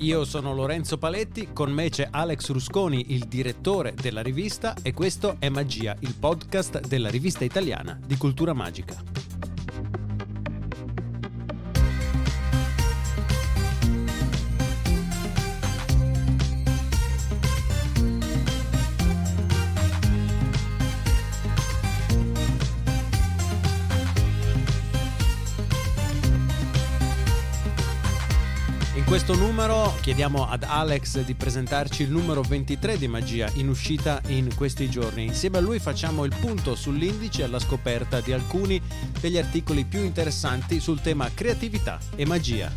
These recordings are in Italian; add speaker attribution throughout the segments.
Speaker 1: Io sono Lorenzo Paletti, con me c'è Alex Rusconi, il direttore della rivista, e questo è Magia, il podcast della rivista italiana di cultura magica. Questo numero chiediamo ad Alex di presentarci il numero 23 di Magia in uscita in questi giorni. Insieme a lui facciamo il punto sull'indice alla scoperta di alcuni degli articoli più interessanti sul tema creatività e magia.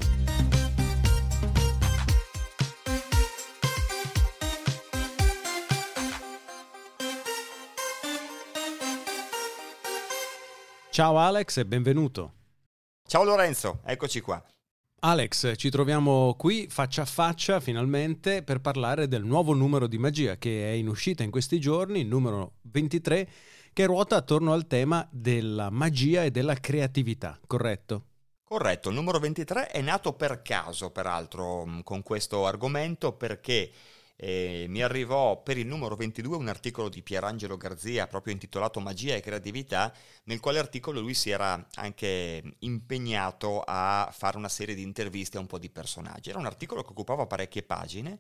Speaker 1: Ciao Alex e benvenuto.
Speaker 2: Ciao Lorenzo, eccoci qua.
Speaker 1: Alex, ci troviamo qui faccia a faccia finalmente per parlare del nuovo numero di magia che è in uscita in questi giorni, il numero 23, che ruota attorno al tema della magia e della creatività, corretto?
Speaker 2: Corretto, il numero 23 è nato per caso, peraltro, con questo argomento perché eh, mi arrivò per il numero 22 un articolo di Pierangelo Garzia proprio intitolato Magia e creatività, nel quale articolo lui si era anche impegnato a fare una serie di interviste a un po' di personaggi. Era un articolo che occupava parecchie pagine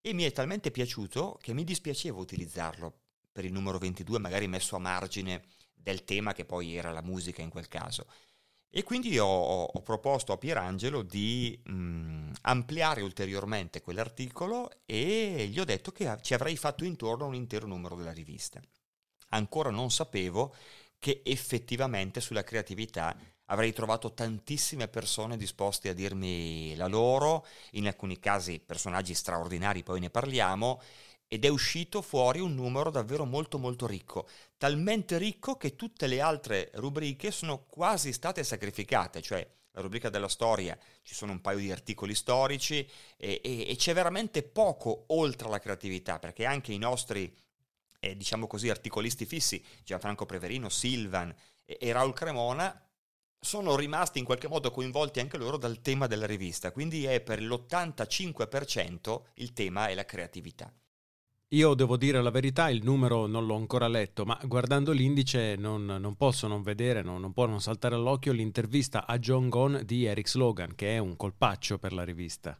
Speaker 2: e mi è talmente piaciuto che mi dispiaceva utilizzarlo per il numero 22, magari messo a margine del tema che poi era la musica in quel caso. E quindi ho, ho, proposto a Pierangelo di mh, ampliare ulteriormente quell'articolo e gli ho detto che ci avrei fatto intorno un intero numero della rivista. Ancora non sapevo che effettivamente sulla creatività avrei trovato tantissime persone disposte a dirmi la loro, in alcuni casi personaggi straordinari, poi ne parliamo, ed è uscito fuori un numero davvero molto molto ricco, talmente ricco che tutte le altre rubriche sono quasi state sacrificate, cioè la rubrica della storia ci sono un paio di articoli storici e, e, e c'è veramente poco oltre alla creatività, perché anche i nostri, eh, diciamo così, articolisti fissi, Gianfranco Preverino, Silvan e, e Raul Cremona, sono rimasti in qualche modo coinvolti anche loro dal tema della rivista, quindi è per l'85% il tema è la creatività.
Speaker 1: Io devo dire la verità, il numero non l'ho ancora letto, ma guardando l'indice non, non posso non vedere, non, non, può non saltare all'occhio l'intervista a John Gone di Eric Slogan, che è un colpaccio per la rivista.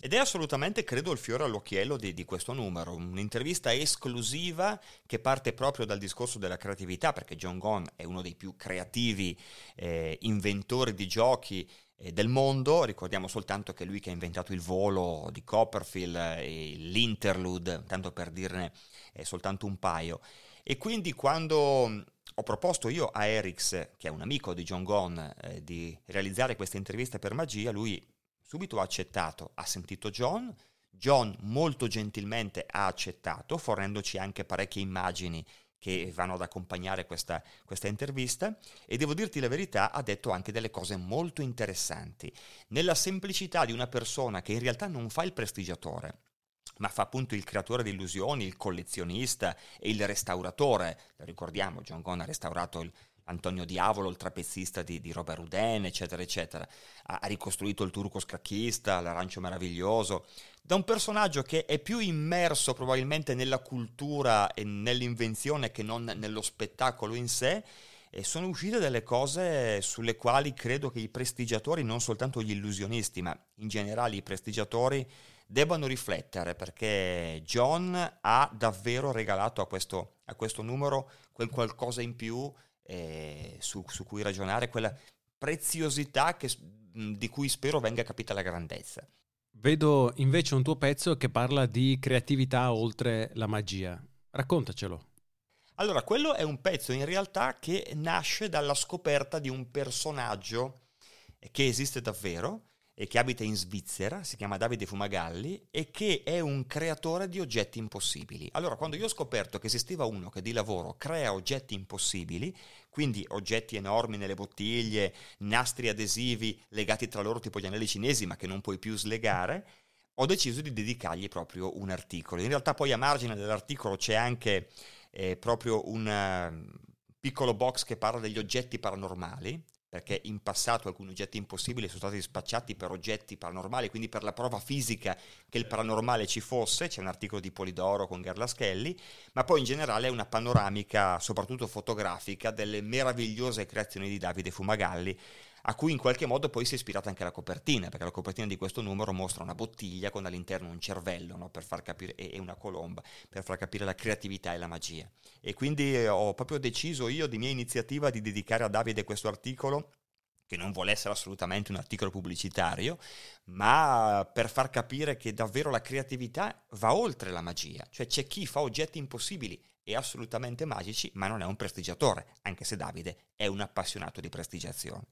Speaker 2: Ed è assolutamente, credo, il fiore all'occhiello di, di, questo numero, un'intervista esclusiva che parte proprio dal discorso della creatività, perché John Gone è uno dei più creativi eh, inventori di giochi del mondo, ricordiamo soltanto che è lui che ha inventato il volo di Copperfield e l'interlude, tanto per dirne eh, soltanto un paio. E quindi quando mm, ho proposto io a Erix, che è un amico di John Gone, eh, di realizzare questa intervista per magia, lui subito ha accettato, ha sentito John, John molto gentilmente ha accettato, fornendoci anche parecchie immagini che vanno ad accompagnare questa, questa intervista e devo dirti la verità, ha detto anche delle cose molto interessanti, nella semplicità di una persona che in realtà non fa il prestigiatore, ma fa appunto il creatore di illusioni, il collezionista e il restauratore. Lo ricordiamo, John Gone ha restaurato il, Antonio Diavolo, il trapezzista di, di Robert Houdin, eccetera, eccetera. Ha, ha, ricostruito il turco scacchista, l'arancio meraviglioso, da un personaggio che è più immerso probabilmente nella cultura e nell'invenzione che non nello spettacolo in sé. E sono uscite delle cose sulle quali credo che i prestigiatori, non soltanto gli illusionisti, ma in generale i prestigiatori, debbano riflettere perché John ha davvero regalato a questo, a questo numero quel qualcosa in più eh, su, su, cui ragionare, quella preziosità che, di cui spero venga capita la grandezza.
Speaker 1: Vedo invece un tuo pezzo che parla di creatività oltre la magia. Raccontacelo.
Speaker 2: Allora, quello è un pezzo in realtà che nasce dalla scoperta di un personaggio che esiste davvero e che abita in Svizzera, si chiama Davide Fumagalli e che è un creatore di oggetti impossibili. Allora, quando io ho scoperto che esisteva uno che di lavoro crea oggetti impossibili, quindi oggetti enormi nelle bottiglie, nastri adesivi legati tra loro tipo gli anelli cinesi, ma che non puoi più slegare, ho deciso di dedicargli proprio un articolo. In realtà poi a margine dell'articolo c'è anche eh, proprio un uh, piccolo box che parla degli oggetti paranormali, perché in passato alcuni oggetti impossibili sono stati spacciati per oggetti paranormali, quindi per la prova fisica che il paranormale ci fosse, c'è un articolo di Polidoro con Gerlaschelli, ma poi in generale è una panoramica, soprattutto fotografica, delle meravigliose creazioni di Davide Fumagalli, a cui in qualche modo poi si è ispirata anche la copertina, perché la copertina di questo numero mostra una bottiglia con all'interno un cervello no? capire, e una colomba, per far capire la creatività e la magia. E quindi eh, ho proprio deciso io di mia iniziativa di dedicare a Davide questo articolo che non vuole essere assolutamente un articolo pubblicitario, ma per far capire che davvero la creatività va oltre la magia, cioè c'è chi fa oggetti impossibili e assolutamente magici, ma non è un prestigiatore, anche se Davide è un appassionato di prestigiazione.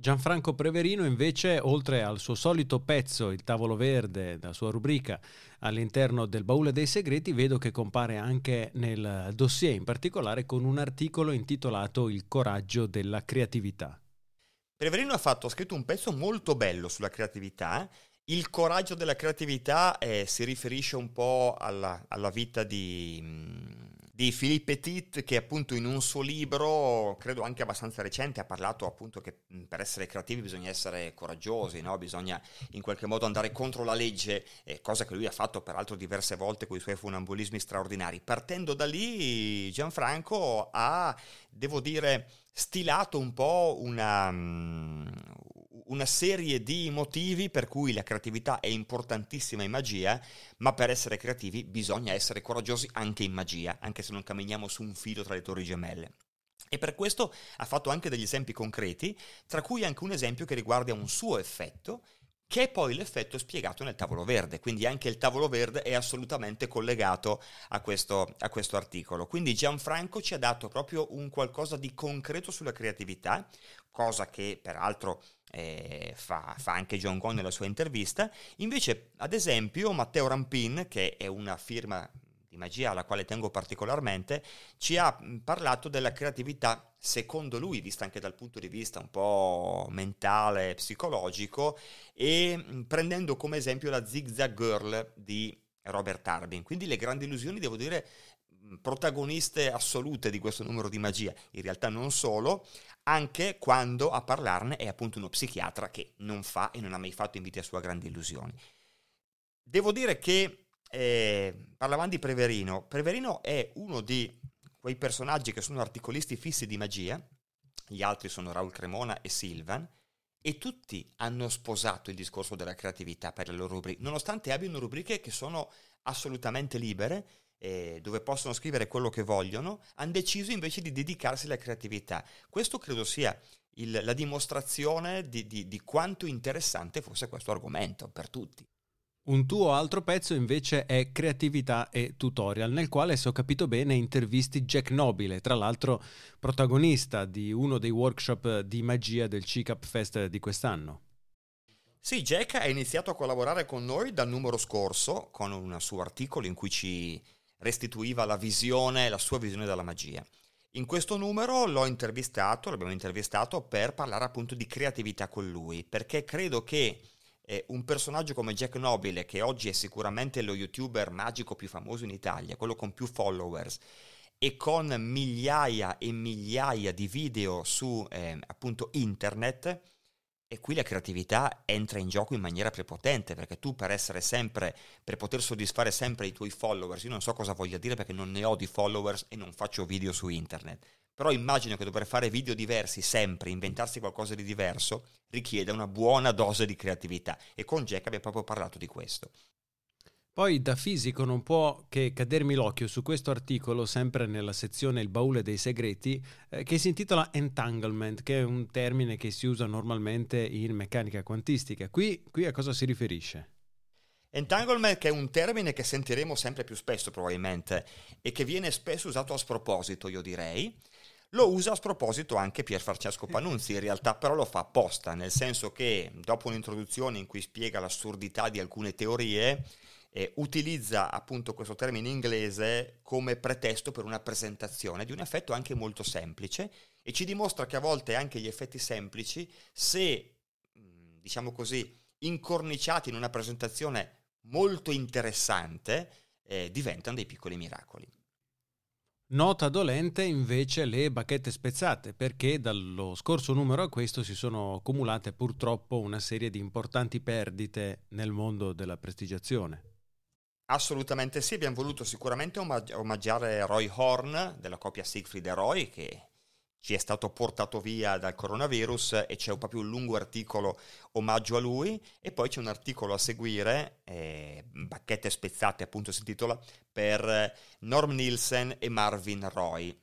Speaker 1: Gianfranco Preverino invece, oltre al suo solito pezzo, il tavolo verde, la sua rubrica all'interno del baule dei segreti, vedo che compare anche nel dossier, in particolare con un articolo intitolato Il coraggio della creatività.
Speaker 2: Preverino ha, fatto, ha scritto un pezzo molto bello sulla creatività. Il coraggio della creatività eh, si riferisce un po' alla, alla vita di di Philippe Petit che appunto in un suo libro, credo anche abbastanza recente, ha parlato appunto che per essere creativi bisogna essere coraggiosi, no? bisogna in qualche modo andare contro la legge, eh, cosa che lui ha fatto peraltro diverse volte con i suoi funambulismi straordinari. Partendo da lì Gianfranco ha, devo dire, stilato un po' una, una serie di motivi per cui la creatività è importantissima in magia, ma per essere creativi bisogna essere coraggiosi anche in magia, anche se non camminiamo su un filo tra le torri gemelle. E per questo ha fatto anche degli esempi concreti, tra cui anche un esempio che riguarda un suo effetto, che è poi l'effetto spiegato nel tavolo verde, quindi anche il tavolo verde è assolutamente collegato a questo, a questo, articolo. Quindi Gianfranco ci ha dato proprio un qualcosa di concreto sulla creatività, cosa che peraltro eh, fa, fa, anche John Gone nella sua intervista. Invece, ad esempio, Matteo Rampin, che è una firma di magia alla quale tengo particolarmente, ci ha parlato della creatività, secondo lui, vista anche dal punto di vista un po' mentale, psicologico, e prendendo come esempio la Zigzag Girl di Robert Harbin. Quindi le grandi illusioni, devo dire, protagoniste assolute di questo numero di magia, in realtà non solo, anche quando a parlarne è appunto uno psichiatra che non fa e non ha mai fatto in vita sua grandi illusioni. Devo dire che eh, parlavamo di Preverino, Preverino è uno di quei personaggi che sono articolisti fissi di magia, gli altri sono Raul Cremona e Silvan, e tutti hanno sposato il discorso della creatività per le loro rubriche, nonostante abbiano rubriche che sono assolutamente libere eh, dove possono scrivere quello che vogliono, hanno deciso invece di dedicarsi alla creatività. Questo credo sia il, la dimostrazione di, di, di quanto interessante fosse questo argomento per tutti.
Speaker 1: Un tuo altro pezzo invece è Creatività e Tutorial, nel quale, se ho capito bene, intervisti Jack Nobile, tra l'altro protagonista di uno dei workshop di magia del CICAP Fest di quest'anno.
Speaker 2: Sì, Jack ha iniziato a collaborare con noi dal numero scorso, con un suo articolo in cui ci restituiva la visione, la sua visione della magia. In questo numero l'ho intervistato, l'abbiamo intervistato per parlare appunto di creatività con lui, perché credo che eh, un personaggio come Jack Nobile, che oggi è sicuramente lo youtuber magico più famoso in Italia, quello con più followers, e con migliaia e migliaia di video su eh, appunto internet, e qui la creatività entra in gioco in maniera prepotente, perché tu per essere sempre, per poter soddisfare sempre i tuoi followers, io non so cosa voglia dire perché non ne ho di followers e non faccio video su internet, però immagino che dover fare video diversi sempre, inventarsi qualcosa di diverso, richiede una buona dose di creatività e con Jack abbiamo proprio parlato di questo.
Speaker 1: Poi da fisico non può che cadermi l'occhio su questo articolo, sempre nella sezione Il baule dei segreti, eh, che si intitola entanglement, che è un termine che si usa normalmente in meccanica quantistica. Qui, qui a cosa si riferisce?
Speaker 2: Entanglement che è un termine che sentiremo sempre più spesso probabilmente e che viene spesso usato a sproposito, io direi. Lo usa a sproposito anche Pier Francesco Panunzi, in realtà però lo fa apposta, nel senso che dopo un'introduzione in cui spiega l'assurdità di alcune teorie, eh, utilizza appunto questo termine inglese come pretesto per una presentazione di un effetto anche molto semplice e ci dimostra che a volte anche gli effetti semplici, se diciamo così, incorniciati in una presentazione molto interessante, eh, diventano dei piccoli miracoli.
Speaker 1: Nota dolente invece le bacchette spezzate, perché dallo scorso numero a questo si sono accumulate purtroppo una serie di importanti perdite nel mondo della prestigiazione.
Speaker 2: Assolutamente sì, abbiamo voluto sicuramente omaggiare Roy Horn della coppia Siegfried e Roy che ci è stato portato via dal coronavirus e c'è proprio un lungo articolo omaggio a lui. E poi c'è un articolo a seguire, eh, Bacchette spezzate appunto si intitola, per Norm Nielsen e Marvin Roy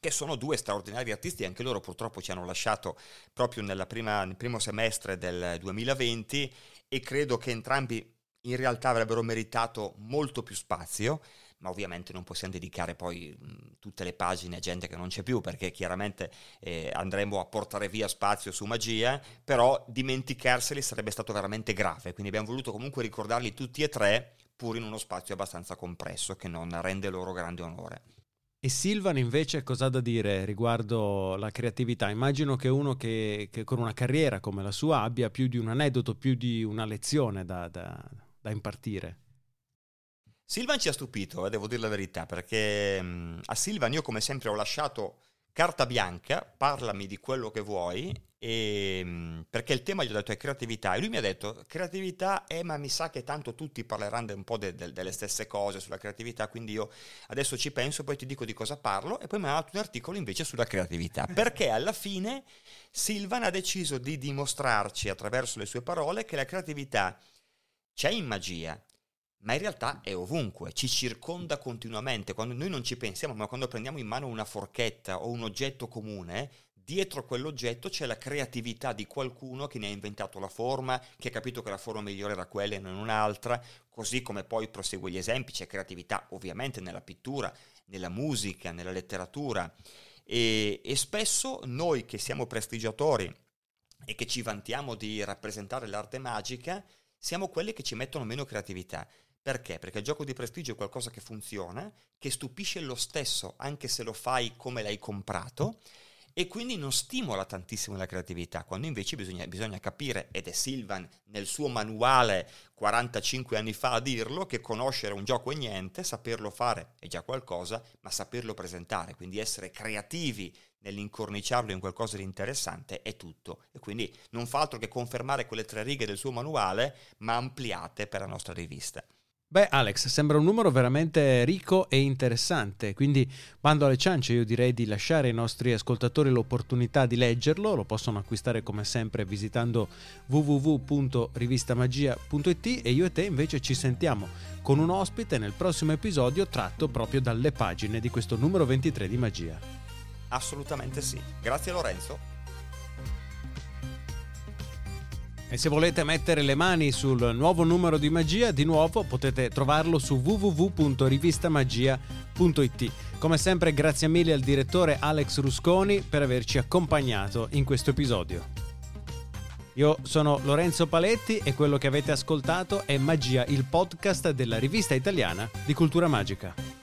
Speaker 2: che sono due straordinari artisti, anche loro purtroppo ci hanno lasciato proprio prima, nel primo semestre del 2020 e credo che entrambi in realtà avrebbero meritato molto più spazio ma ovviamente non possiamo dedicare poi tutte le pagine a gente che non c'è più perché chiaramente eh, andremo a portare via spazio su magia, però dimenticarseli sarebbe stato veramente grave, quindi abbiamo voluto comunque ricordarli tutti e tre pur in uno spazio abbastanza compresso che non rende loro grande onore.
Speaker 1: E Silvan invece cosa ha da dire riguardo la creatività? Immagino che uno che, che, con una carriera come la sua abbia più di un aneddoto, più di una lezione da, da, da impartire.
Speaker 2: Silvan ci ha stupito, eh, devo dire la verità, perché mh, mm, a Silvan io come sempre ho lasciato carta bianca, parlami di quello che vuoi, e, mh, mm, perché il tema gli ho detto è creatività e lui mi ha detto creatività, eh ma mi sa che tanto tutti parleranno un po' de, de, delle stesse cose sulla creatività, quindi io adesso ci penso, poi ti dico di cosa parlo e poi mi ha dato un articolo invece sulla creatività, perché alla fine Silvan ha deciso di dimostrarci attraverso le sue parole che la creatività c'è in magia, ma in realtà è ovunque, ci circonda continuamente. Quando noi non ci pensiamo, ma quando prendiamo in mano una forchetta o un oggetto comune, dietro quell'oggetto c'è la creatività di qualcuno che ne ha inventato la forma, che ha capito che la forma migliore era quella e non un'altra, così come poi prosegue gli esempi, c'è creatività ovviamente nella pittura, nella musica, nella letteratura e, e spesso noi che siamo prestigiatori e che ci vantiamo di rappresentare l'arte magica, siamo quelli che ci mettono meno creatività. Perché? Perché il gioco di prestigio è qualcosa che funziona, che stupisce lo stesso anche se lo fai come l'hai comprato e quindi non stimola tantissimo la creatività, quando invece bisogna, bisogna, capire, ed è Silvan nel suo manuale 45 anni fa a dirlo, che conoscere un gioco è niente, saperlo fare è già qualcosa, ma saperlo presentare, quindi essere creativi nell'incorniciarlo in qualcosa di interessante è tutto. E quindi non fa altro che confermare quelle tre righe del suo manuale, ma ampliate per la nostra rivista.
Speaker 1: Beh, Alex, sembra un numero veramente ricco e interessante, quindi bando alle ciance io direi di lasciare ai nostri ascoltatori l'opportunità di leggerlo, lo possono acquistare come sempre visitando www.rivistamagia.it e io e te invece ci sentiamo con un ospite nel prossimo episodio tratto proprio dalle pagine di questo numero 23 di Magia.
Speaker 2: Assolutamente sì. Grazie Lorenzo.
Speaker 1: E se volete mettere le mani sul nuovo numero di magia, di nuovo potete trovarlo su www.rivistamagia.it. Come sempre grazie mille al direttore Alex Rusconi per averci accompagnato in questo episodio. Io sono Lorenzo Paletti e quello che avete ascoltato è Magia, il podcast della rivista italiana di cultura magica.